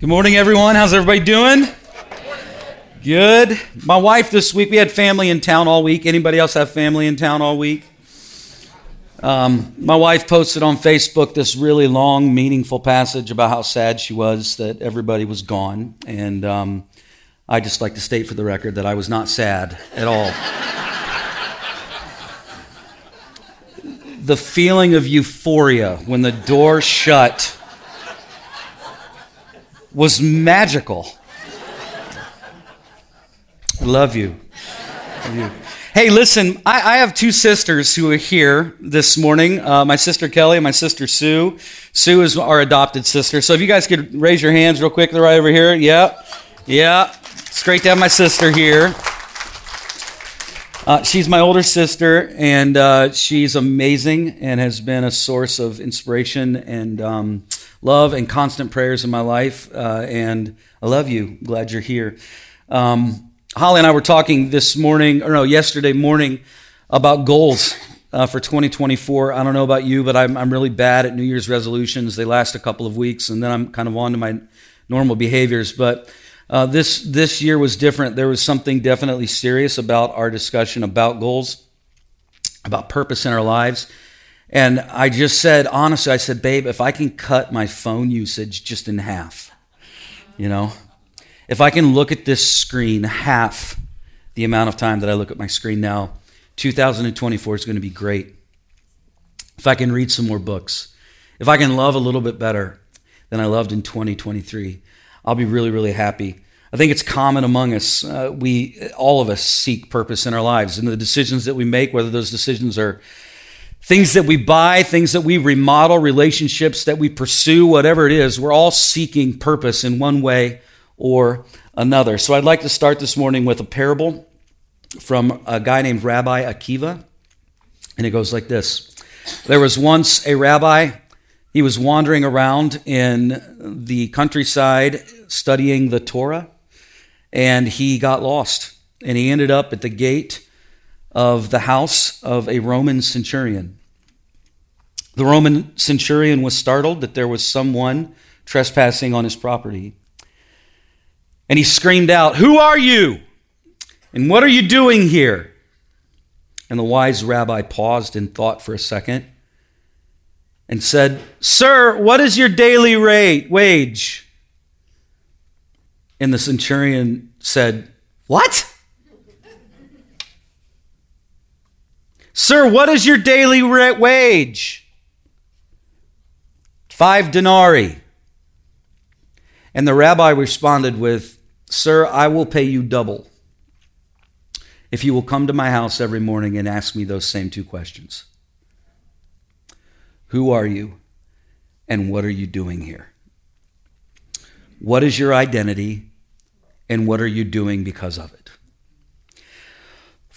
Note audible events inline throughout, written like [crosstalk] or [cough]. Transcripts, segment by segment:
Good morning, everyone. How's everybody doing? Good. My wife this week, we had family in town all week. Anybody else have family in town all week? Um, my wife posted on Facebook this really long, meaningful passage about how sad she was that everybody was gone. And um, I just like to state for the record that I was not sad at all. [laughs] the feeling of euphoria when the door shut was magical. Love you. Love you. Hey, listen, I, I, have two sisters who are here this morning uh, my sister Kelly and my sister Sue. Sue is our adopted sister. So if you guys could raise your hands real quick, they're right over here. Yeah, yeah. It's great to have my sister here. Uh, she's my older sister, and uh, she's amazing and has been a source of inspiration and um, love and constant prayers in my life. Uh, and I love you. Glad you're here. Um, Holly and I were talking this morning, or no, yesterday morning, about goals uh, for 2024. I don't know about you, but I'm, I'm really bad at New Year's resolutions. They last a couple of weeks, and then I'm kind of on to my normal behaviors. But uh, this this year was different. There was something definitely serious about our discussion about goals, about purpose in our lives. And I just said, honestly, I said, babe, if I can cut my phone usage just in half, you know, if I can look at this screen half the amount of time that I look at my screen now, 2024 is going to be great. If I can read some more books, if I can love a little bit better than I loved in 2023, I'll be really, really happy. I think it's common among us. Uh, we, all of us, seek purpose in our lives, and the decisions that we make, whether those decisions are things that we buy, things that we remodel, relationships that we pursue, whatever it is, we're all seeking purpose in one way or another. So I'd like to start this morning with a parable from a guy named Rabbi Akiva. And it goes like this There was once a rabbi, he was wandering around in the countryside studying the Torah, and he got lost. And he ended up at the gate of the house of a Roman centurion. The Roman centurion was startled that there was someone trespassing on his property. And he screamed out, Who are you? And what are you doing here? And the wise rabbi paused and thought for a second and said, Sir, what is your daily rate, wage? And the centurion said, What? Sir, what is your daily wage? Five denarii. And the rabbi responded with, Sir, I will pay you double if you will come to my house every morning and ask me those same two questions Who are you, and what are you doing here? What is your identity, and what are you doing because of it?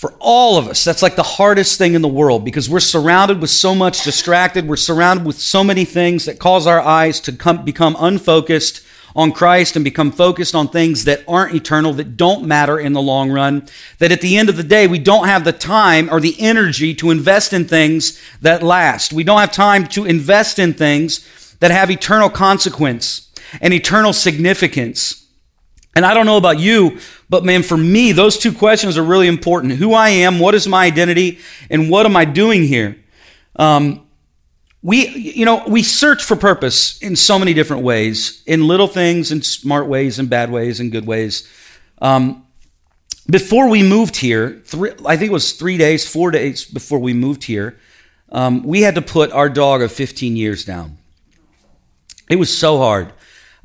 For all of us, that's like the hardest thing in the world because we're surrounded with so much distracted. We're surrounded with so many things that cause our eyes to come, become unfocused on Christ and become focused on things that aren't eternal, that don't matter in the long run. That at the end of the day, we don't have the time or the energy to invest in things that last. We don't have time to invest in things that have eternal consequence and eternal significance. And I don't know about you, but man, for me, those two questions are really important. Who I am, what is my identity, and what am I doing here? Um, we, you know, we search for purpose in so many different ways, in little things, in smart ways, in bad ways, in good ways. Um, before we moved here, three, I think it was three days, four days before we moved here, um, we had to put our dog of 15 years down. It was so hard.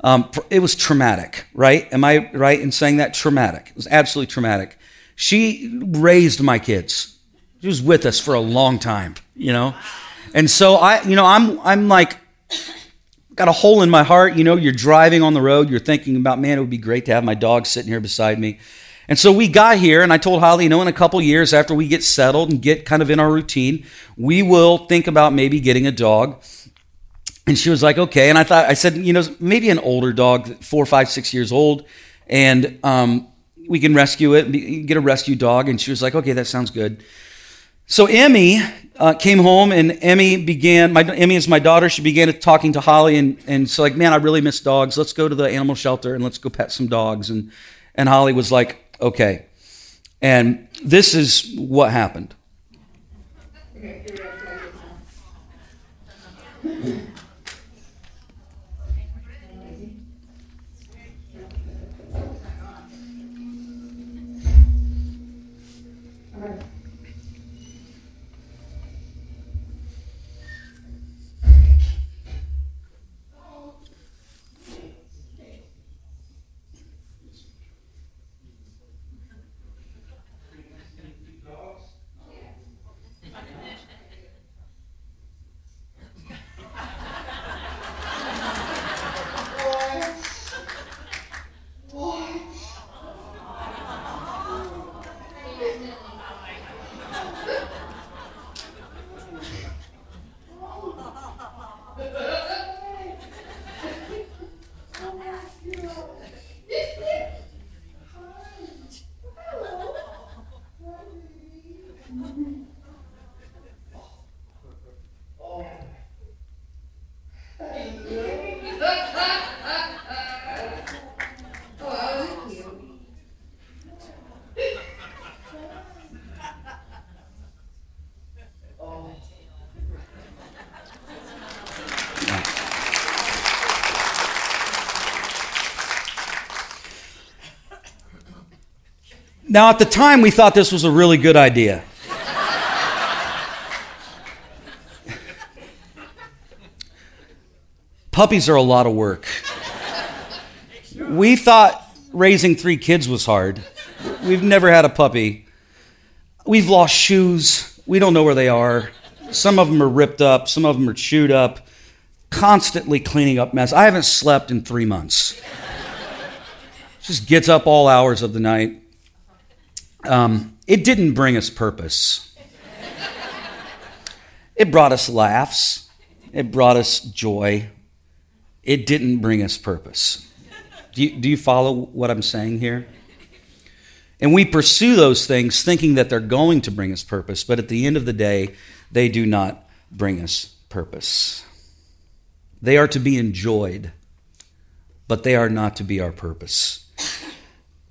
Um, it was traumatic, right? Am I right in saying that? Traumatic. It was absolutely traumatic. She raised my kids. She was with us for a long time, you know? And so I, you know, I'm, I'm like, got a hole in my heart. You know, you're driving on the road, you're thinking about, man, it would be great to have my dog sitting here beside me. And so we got here, and I told Holly, you know, in a couple years after we get settled and get kind of in our routine, we will think about maybe getting a dog. And she was like, okay. And I thought, I said, you know, maybe an older dog, four, five, six years old, and um, we can rescue it, get a rescue dog. And she was like, okay, that sounds good. So Emmy, uh, came home and Emmy began, my, Emmy is my daughter, she began talking to Holly and, and so like, man, I really miss dogs. Let's go to the animal shelter and let's go pet some dogs. And, and Holly was like, okay. And this is what happened. Now, at the time, we thought this was a really good idea. Puppies are a lot of work. We thought raising three kids was hard. We've never had a puppy. We've lost shoes. We don't know where they are. Some of them are ripped up, some of them are chewed up. Constantly cleaning up mess. I haven't slept in three months. Just gets up all hours of the night um, it didn't bring us purpose. It brought us laughs, it brought us joy. It didn't bring us purpose. Do you, do you follow what I'm saying here? And we pursue those things thinking that they're going to bring us purpose, but at the end of the day, they do not bring us purpose. They are to be enjoyed, but they are not to be our purpose.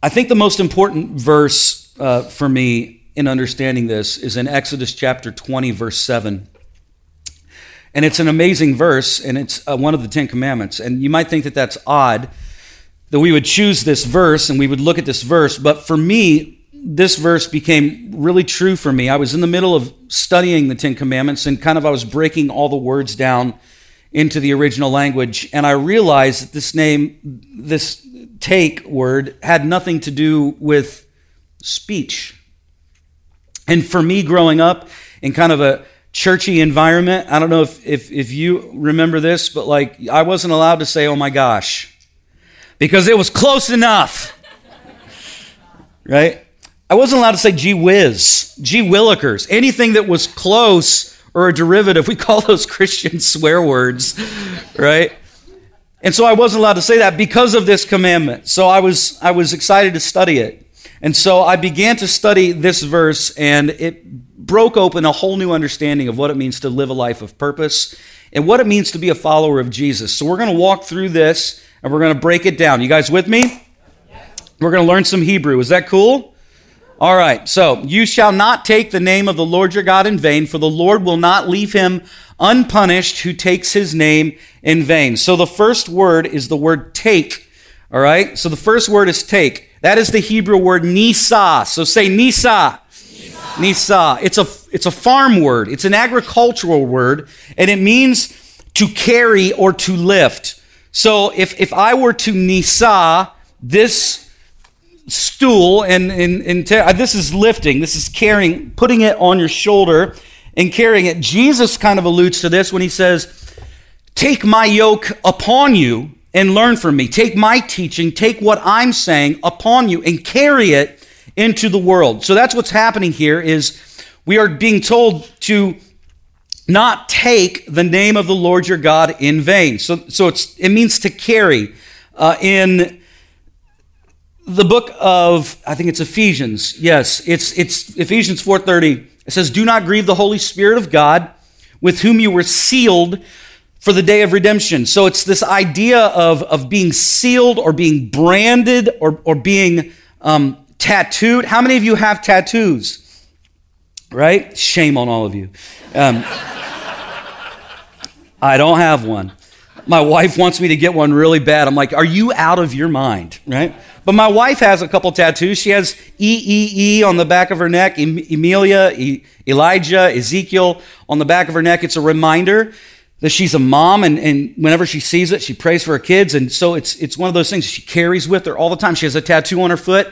I think the most important verse uh, for me in understanding this is in Exodus chapter 20, verse 7. And it's an amazing verse, and it's uh, one of the Ten Commandments. And you might think that that's odd that we would choose this verse and we would look at this verse, but for me, this verse became really true for me. I was in the middle of studying the Ten Commandments and kind of I was breaking all the words down into the original language, and I realized that this name, this take word, had nothing to do with speech. And for me, growing up in kind of a churchy environment, I don't know if, if, if you remember this, but like I wasn't allowed to say, oh my gosh, because it was close enough. [laughs] right? I wasn't allowed to say gee whiz, gee willikers, anything that was close or a derivative. We call those [laughs] Christian swear words, right? And so I wasn't allowed to say that because of this commandment. So I was I was excited to study it. And so I began to study this verse, and it broke open a whole new understanding of what it means to live a life of purpose and what it means to be a follower of Jesus. So we're going to walk through this and we're going to break it down. You guys with me? We're going to learn some Hebrew. Is that cool? All right. So, you shall not take the name of the Lord your God in vain, for the Lord will not leave him unpunished who takes his name in vain. So, the first word is the word take. All right. So, the first word is take. That is the Hebrew word nisa. So say nisa. Nisa. nisa. It's a it's a farm word. It's an agricultural word, and it means to carry or to lift. So if if I were to nisa this stool and and, and uh, this is lifting, this is carrying, putting it on your shoulder and carrying it. Jesus kind of alludes to this when he says, "Take my yoke upon you." And learn from me. Take my teaching, take what I'm saying upon you and carry it into the world. So that's what's happening here is we are being told to not take the name of the Lord your God in vain. So, so it's, it means to carry. Uh, in the book of, I think it's Ephesians. Yes, it's, it's Ephesians 4.30. It says, Do not grieve the Holy Spirit of God, with whom you were sealed for the day of redemption. So it's this idea of, of being sealed or being branded or, or being um, tattooed. How many of you have tattoos? Right? Shame on all of you. Um, [laughs] I don't have one. My wife wants me to get one really bad. I'm like, Are you out of your mind? Right? But my wife has a couple tattoos. She has E E E on the back of her neck, Emilia, e- Elijah, Ezekiel on the back of her neck. It's a reminder that she's a mom, and, and whenever she sees it, she prays for her kids. And so it's, it's one of those things she carries with her all the time. She has a tattoo on her foot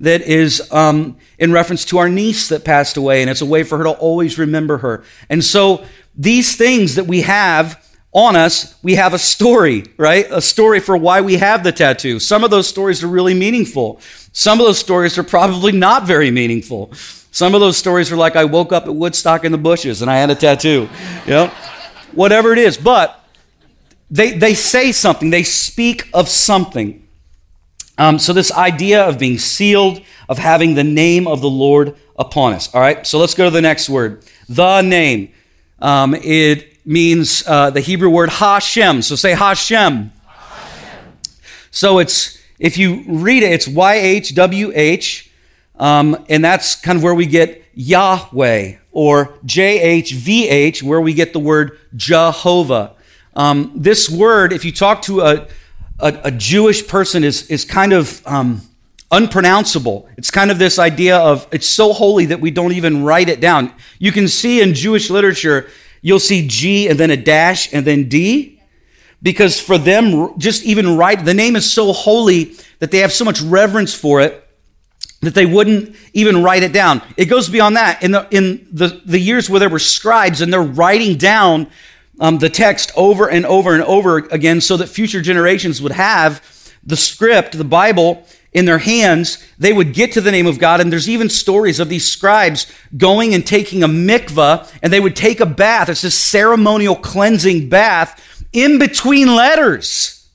that is um, in reference to our niece that passed away, and it's a way for her to always remember her. And so these things that we have on us, we have a story, right? A story for why we have the tattoo. Some of those stories are really meaningful. Some of those stories are probably not very meaningful. Some of those stories are like I woke up at Woodstock in the bushes and I had a tattoo. You? Whatever it is. But they, they say something, they speak of something. Um, so, this idea of being sealed, of having the name of the Lord upon us. All right, so let's go to the next word. The name. Um, it means uh, the Hebrew word Hashem. So say Hashem. Hashem. So it's, if you read it, it's Y H W H, um, and that's kind of where we get Yahweh, or J H V H, where we get the word Jehovah. Um, this word, if you talk to a, a, a Jewish person, is, is kind of um, unpronounceable. It's kind of this idea of it's so holy that we don't even write it down. You can see in Jewish literature, You'll see G and then a dash and then D. Because for them, just even write, the name is so holy that they have so much reverence for it that they wouldn't even write it down. It goes beyond that. In the, in the, the years where there were scribes and they're writing down um, the text over and over and over again so that future generations would have the script, the Bible, in their hands, they would get to the name of God. And there's even stories of these scribes going and taking a mikvah, and they would take a bath. It's this ceremonial cleansing bath in between letters.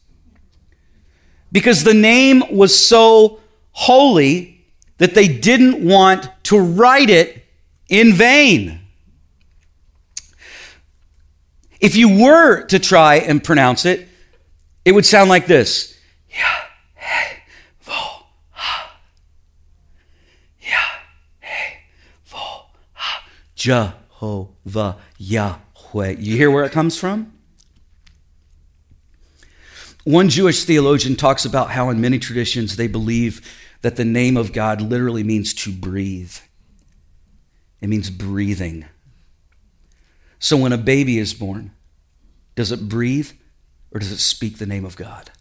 Because the name was so holy that they didn't want to write it in vain. If you were to try and pronounce it, it would sound like this. Jehovah Yahweh. You hear where it comes from? One Jewish theologian talks about how, in many traditions, they believe that the name of God literally means to breathe. It means breathing. So when a baby is born, does it breathe or does it speak the name of God?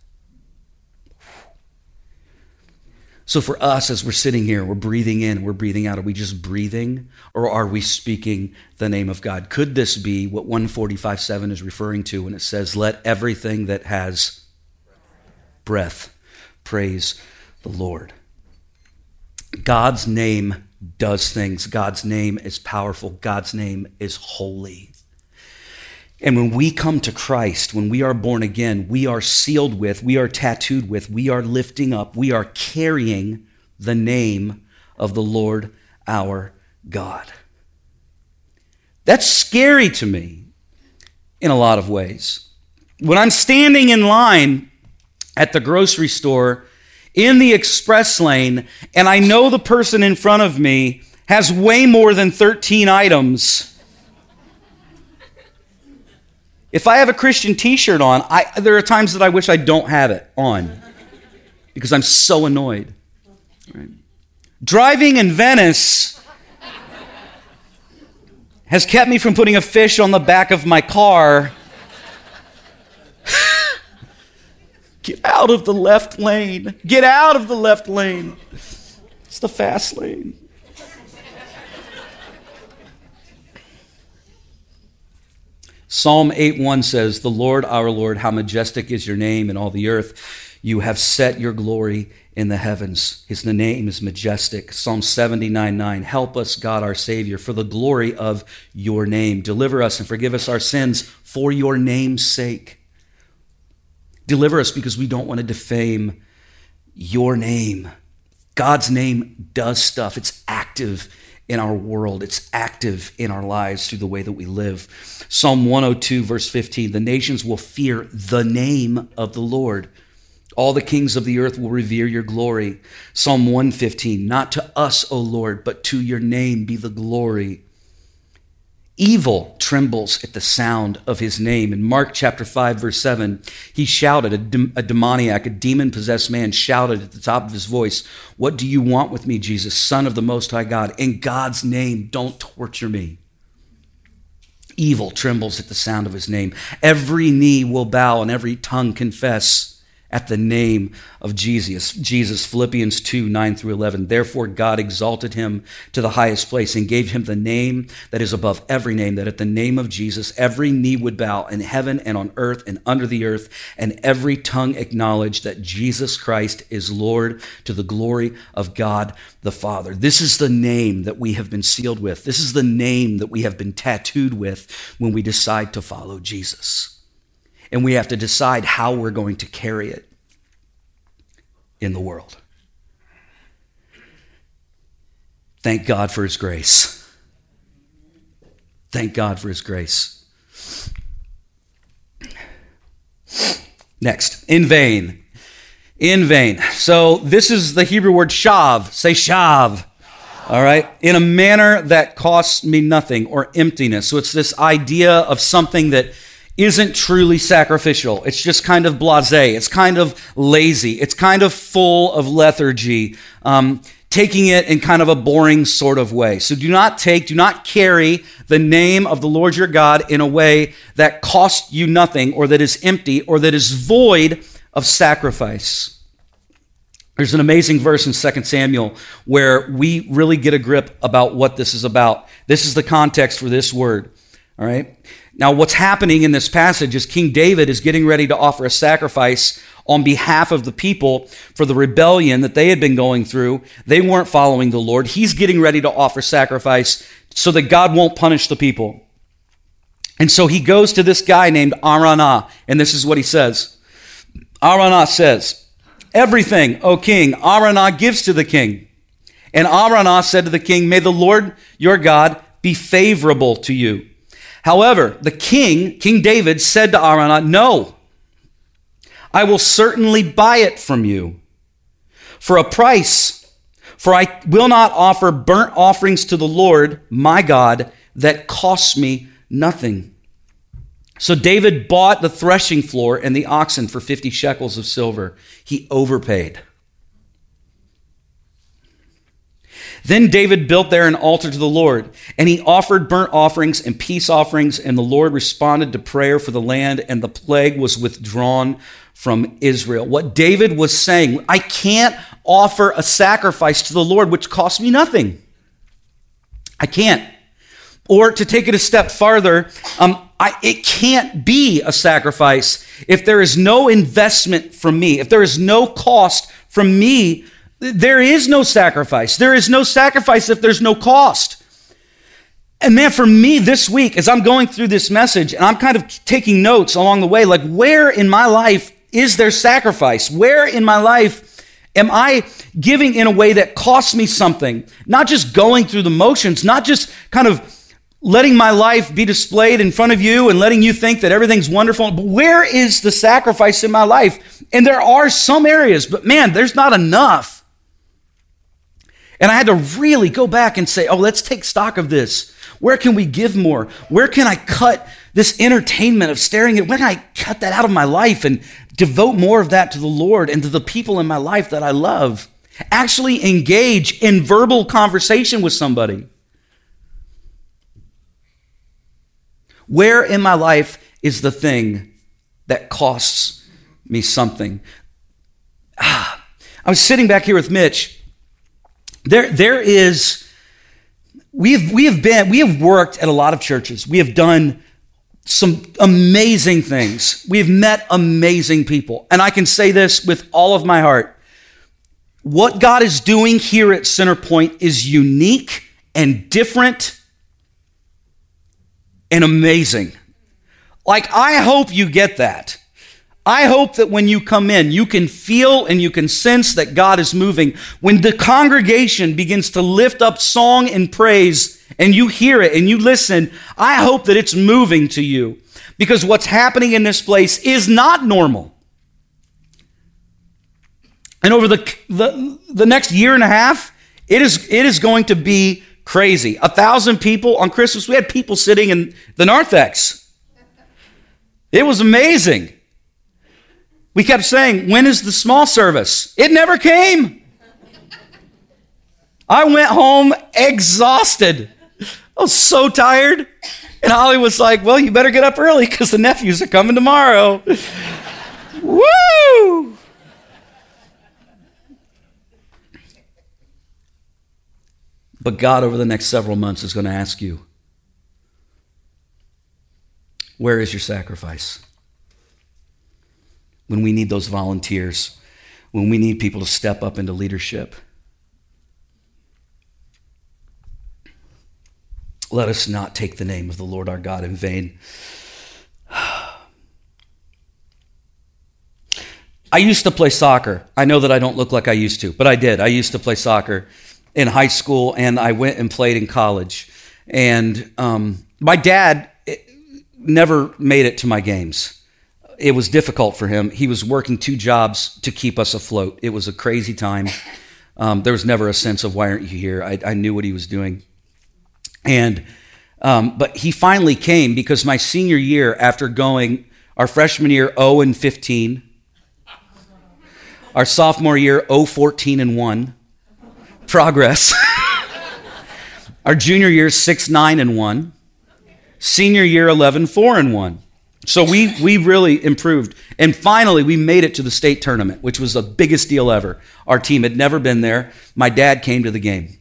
So for us, as we're sitting here, we're breathing in, we're breathing out. Are we just breathing or are we speaking the name of God? Could this be what 145.7 is referring to when it says, Let everything that has breath praise the Lord? God's name does things. God's name is powerful. God's name is holy. And when we come to Christ, when we are born again, we are sealed with, we are tattooed with, we are lifting up, we are carrying the name of the Lord our God. That's scary to me in a lot of ways. When I'm standing in line at the grocery store in the express lane and I know the person in front of me has way more than 13 items if I have a Christian t shirt on, I, there are times that I wish I don't have it on because I'm so annoyed. Right? Driving in Venice has kept me from putting a fish on the back of my car. [laughs] Get out of the left lane. Get out of the left lane. It's the fast lane. Psalm 8:1 says, "The Lord our Lord, how majestic is your name in all the earth. You have set your glory in the heavens. His name is majestic." Psalm 79:9, "Help us, God our Savior, for the glory of your name. Deliver us and forgive us our sins for your name's sake." Deliver us because we don't want to defame your name. God's name does stuff. It's active in our world. It's active in our lives through the way that we live. Psalm 102, verse 15 the nations will fear the name of the Lord. All the kings of the earth will revere your glory. Psalm 115 Not to us, O Lord, but to your name be the glory. Evil trembles at the sound of his name. In Mark chapter 5, verse 7, he shouted, a, a demoniac, a demon possessed man shouted at the top of his voice, What do you want with me, Jesus, Son of the Most High God? In God's name, don't torture me. Evil trembles at the sound of his name. Every knee will bow and every tongue confess at the name of Jesus. Jesus, Philippians 2 9 through 11. Therefore, God exalted him to the highest place and gave him the name that is above every name, that at the name of Jesus, every knee would bow in heaven and on earth and under the earth, and every tongue acknowledge that Jesus Christ is Lord to the glory of God the Father. This is the name that we have been sealed with. This is the name that we have been tattooed with when we decide to follow Jesus and we have to decide how we're going to carry it in the world. Thank God for His grace. Thank God for His grace. Next, in vain. In vain. So, this is the Hebrew word shav. Say shav. All right. In a manner that costs me nothing or emptiness. So, it's this idea of something that isn't truly sacrificial. It's just kind of blase. It's kind of lazy. It's kind of full of lethargy, um, taking it in kind of a boring sort of way. So do not take, do not carry the name of the Lord your God in a way that costs you nothing or that is empty or that is void of sacrifice. There's an amazing verse in 2 Samuel where we really get a grip about what this is about. This is the context for this word. All right. Now, what's happening in this passage is King David is getting ready to offer a sacrifice on behalf of the people for the rebellion that they had been going through. They weren't following the Lord. He's getting ready to offer sacrifice so that God won't punish the people. And so he goes to this guy named Araunah, and this is what he says. Araunah says, Everything, O king, Araunah gives to the king. And Araunah said to the king, May the Lord your God be favorable to you However, the king, King David, said to Araunah, No, I will certainly buy it from you for a price, for I will not offer burnt offerings to the Lord my God that costs me nothing. So David bought the threshing floor and the oxen for 50 shekels of silver. He overpaid. Then David built there an altar to the Lord, and he offered burnt offerings and peace offerings, and the Lord responded to prayer for the land, and the plague was withdrawn from Israel. What David was saying, I can't offer a sacrifice to the Lord which costs me nothing. I can't. Or to take it a step farther, um, I, it can't be a sacrifice if there is no investment from me, if there is no cost from me there is no sacrifice. There is no sacrifice if there's no cost. And man, for me this week, as I'm going through this message and I'm kind of taking notes along the way, like where in my life is there sacrifice? Where in my life am I giving in a way that costs me something? Not just going through the motions, not just kind of letting my life be displayed in front of you and letting you think that everything's wonderful. But where is the sacrifice in my life? And there are some areas, but man, there's not enough. And I had to really go back and say, oh, let's take stock of this. Where can we give more? Where can I cut this entertainment of staring at, when can I cut that out of my life and devote more of that to the Lord and to the people in my life that I love? Actually engage in verbal conversation with somebody. Where in my life is the thing that costs me something? Ah, I was sitting back here with Mitch there, there is, we have, we have been, we have worked at a lot of churches. We have done some amazing things. We have met amazing people. And I can say this with all of my heart. What God is doing here at Centerpoint is unique and different and amazing. Like, I hope you get that. I hope that when you come in, you can feel and you can sense that God is moving. When the congregation begins to lift up song and praise and you hear it and you listen, I hope that it's moving to you because what's happening in this place is not normal. And over the, the, the next year and a half, it is, it is going to be crazy. A thousand people on Christmas. We had people sitting in the narthex. It was amazing. We kept saying, When is the small service? It never came. I went home exhausted. I was so tired. And Holly was like, Well, you better get up early because the nephews are coming tomorrow. Woo! But God, over the next several months, is going to ask you, Where is your sacrifice? When we need those volunteers, when we need people to step up into leadership. Let us not take the name of the Lord our God in vain. I used to play soccer. I know that I don't look like I used to, but I did. I used to play soccer in high school, and I went and played in college. And um, my dad eh, never made it to my games. It was difficult for him. He was working two jobs to keep us afloat. It was a crazy time. Um, there was never a sense of why aren't you here? I, I knew what he was doing. And um, but he finally came because my senior year, after going our freshman year 0 and 15, our sophomore year 0 14 and 1, progress. [laughs] our junior year 6 9 and 1, senior year 11 4 and 1. So we we really improved. And finally we made it to the state tournament, which was the biggest deal ever. Our team had never been there. My dad came to the game.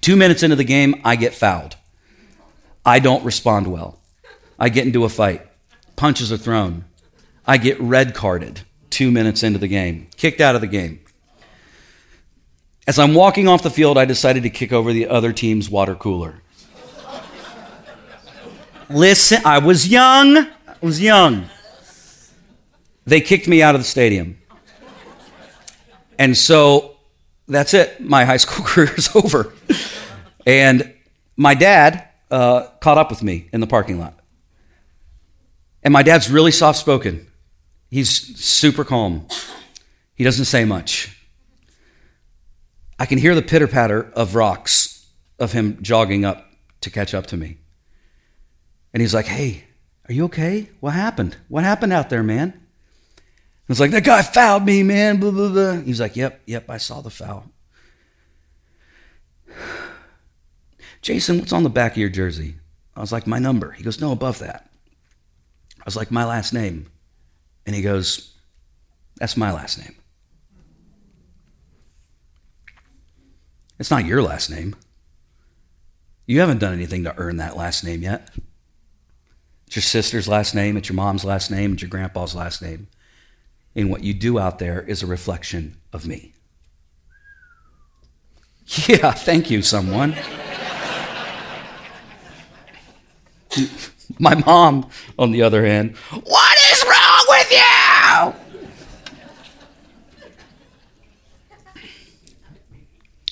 Two minutes into the game, I get fouled. I don't respond well. I get into a fight. Punches are thrown. I get red carded two minutes into the game, kicked out of the game. As I'm walking off the field, I decided to kick over the other team's water cooler. Listen, I was young. I was young. They kicked me out of the stadium. And so that's it. My high school [laughs] career is over. And my dad uh, caught up with me in the parking lot. And my dad's really soft spoken. He's super calm. He doesn't say much. I can hear the pitter patter of rocks of him jogging up to catch up to me. And he's like, Hey, are you okay? What happened? What happened out there, man? I was like, That guy fouled me, man. Blah, blah, blah. He's like, Yep, yep, I saw the foul. [sighs] Jason, what's on the back of your jersey? I was like, My number. He goes, No, above that. I was like, My last name. And he goes, That's my last name. It's not your last name. You haven't done anything to earn that last name yet. It's your sister's last name, it's your mom's last name, it's your grandpa's last name. And what you do out there is a reflection of me. Yeah, thank you, someone. My mom, on the other hand, what is wrong with you?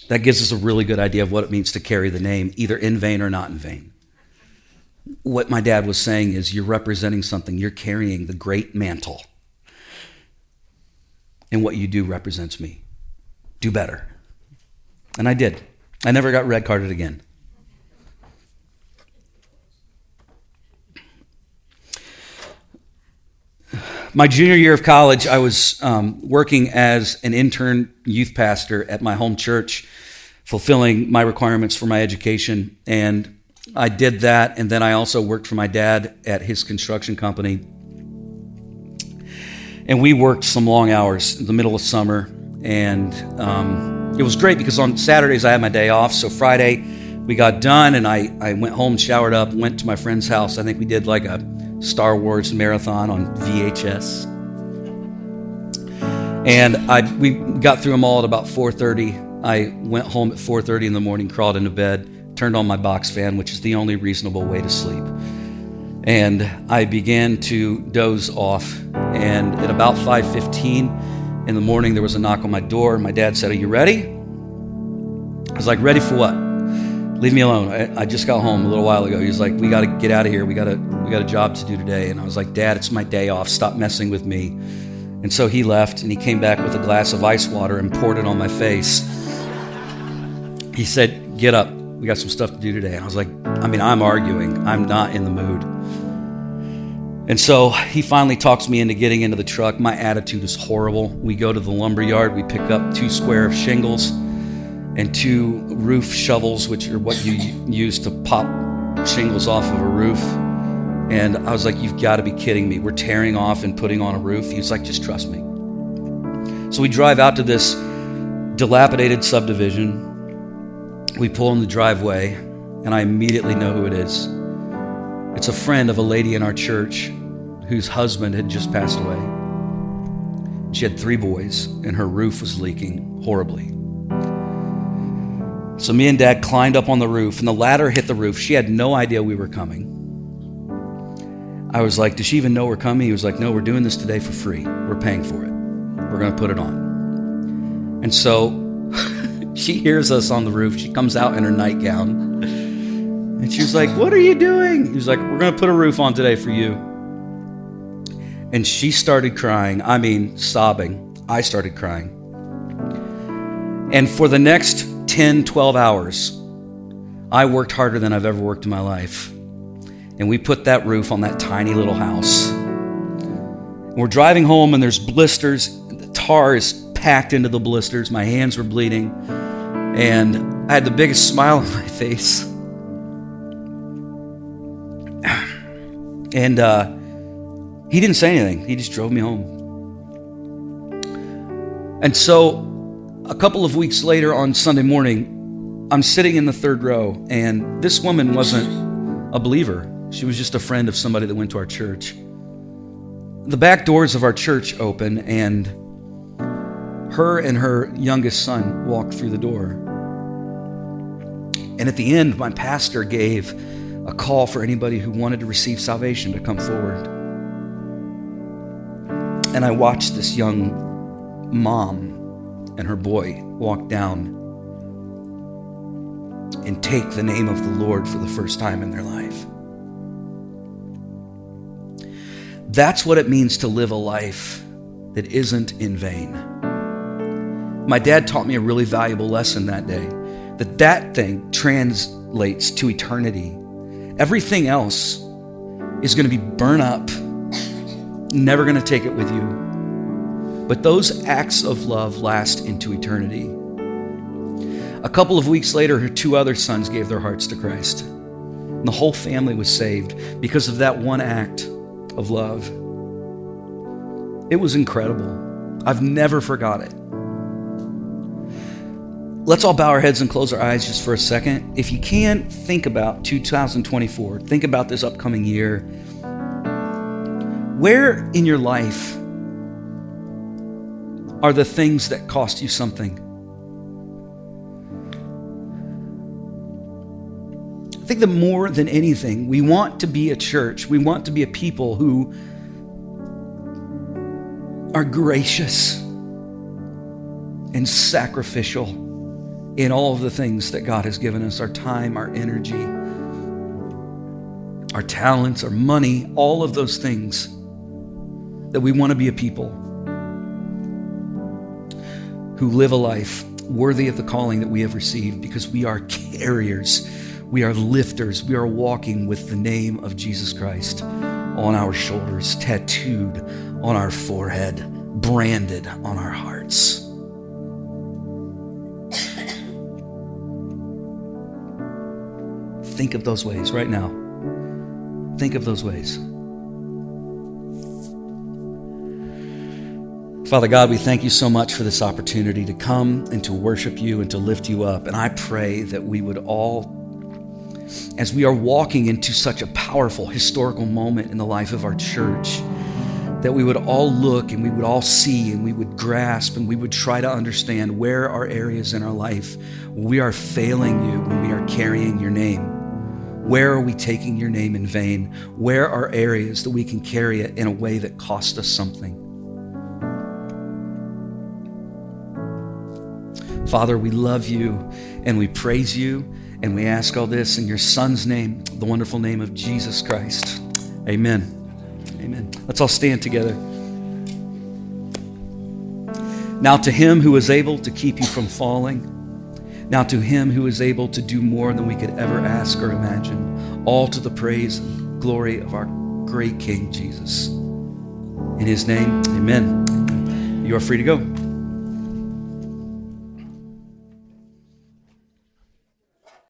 That gives us a really good idea of what it means to carry the name, either in vain or not in vain. What my dad was saying is, you're representing something, you're carrying the great mantle. And what you do represents me. Do better. And I did. I never got red carded again. my junior year of college, I was um, working as an intern youth pastor at my home church, fulfilling my requirements for my education. And I did that. And then I also worked for my dad at his construction company. And we worked some long hours in the middle of summer. And um, it was great because on Saturdays I had my day off. So Friday we got done and I, I went home, showered up, went to my friend's house. I think we did like a Star Wars marathon on VHS. And I we got through them all at about 4:30. I went home at 4:30 in the morning, crawled into bed, turned on my box fan, which is the only reasonable way to sleep. And I began to doze off And at about 5:15 in the morning, there was a knock on my door. And my dad said, "Are you ready?" I was like, "Ready for what?" Leave me alone. I, I just got home a little while ago. He was like, "We got to get out of here. We got to we got a job to do today." And I was like, "Dad, it's my day off. Stop messing with me." And so he left, and he came back with a glass of ice water and poured it on my face. He said, "Get up. We got some stuff to do today." And I was like, "I mean, I'm arguing. I'm not in the mood." And so he finally talks me into getting into the truck. My attitude is horrible. We go to the lumber yard. We pick up two square of shingles and two roof shovels, which are what you use to pop shingles off of a roof. And I was like, You've got to be kidding me. We're tearing off and putting on a roof. He was like, Just trust me. So we drive out to this dilapidated subdivision. We pull in the driveway, and I immediately know who it is. It's a friend of a lady in our church whose husband had just passed away. She had three boys, and her roof was leaking horribly. So me and dad climbed up on the roof, and the ladder hit the roof. She had no idea we were coming. I was like, Does she even know we're coming? He was like, No, we're doing this today for free. We're paying for it. We're going to put it on. And so [laughs] she hears us on the roof. She comes out in her nightgown. And she was like, What are you doing? He was like, We're going to put a roof on today for you. And she started crying. I mean, sobbing. I started crying. And for the next 10, 12 hours, I worked harder than I've ever worked in my life. And we put that roof on that tiny little house. We're driving home, and there's blisters. The tar is packed into the blisters. My hands were bleeding. And I had the biggest smile [laughs] on my face. And uh, he didn't say anything, he just drove me home. And so, a couple of weeks later on Sunday morning, I'm sitting in the third row, and this woman wasn't a believer. She was just a friend of somebody that went to our church. The back doors of our church open, and her and her youngest son walked through the door. And at the end, my pastor gave a call for anybody who wanted to receive salvation to come forward. And I watched this young mom and her boy walk down and take the name of the Lord for the first time in their life. That's what it means to live a life that isn't in vain. My dad taught me a really valuable lesson that day that that thing translates to eternity Everything else is going to be burnt up, never going to take it with you. But those acts of love last into eternity. A couple of weeks later, her two other sons gave their hearts to Christ. And the whole family was saved because of that one act of love. It was incredible. I've never forgot it. Let's all bow our heads and close our eyes just for a second. If you can, think about 2024. Think about this upcoming year. Where in your life are the things that cost you something? I think that more than anything, we want to be a church, we want to be a people who are gracious and sacrificial in all of the things that God has given us our time, our energy, our talents, our money, all of those things that we want to be a people who live a life worthy of the calling that we have received because we are carriers, we are lifters, we are walking with the name of Jesus Christ on our shoulders, tattooed on our forehead, branded on our hearts. Think of those ways right now. Think of those ways. Father God, we thank you so much for this opportunity to come and to worship you and to lift you up. And I pray that we would all, as we are walking into such a powerful historical moment in the life of our church, that we would all look and we would all see and we would grasp and we would try to understand where are areas in our life we are failing you when we are carrying your name Where are we taking your name in vain? Where are areas that we can carry it in a way that cost us something? Father, we love you and we praise you and we ask all this in your Son's name, the wonderful name of Jesus Christ. Amen. Amen. Let's all stand together. Now, to him who is able to keep you from falling, now to him who is able to do more than we could ever ask or imagine, all to the praise and glory of our great King Jesus. In his name, amen. You are free to go.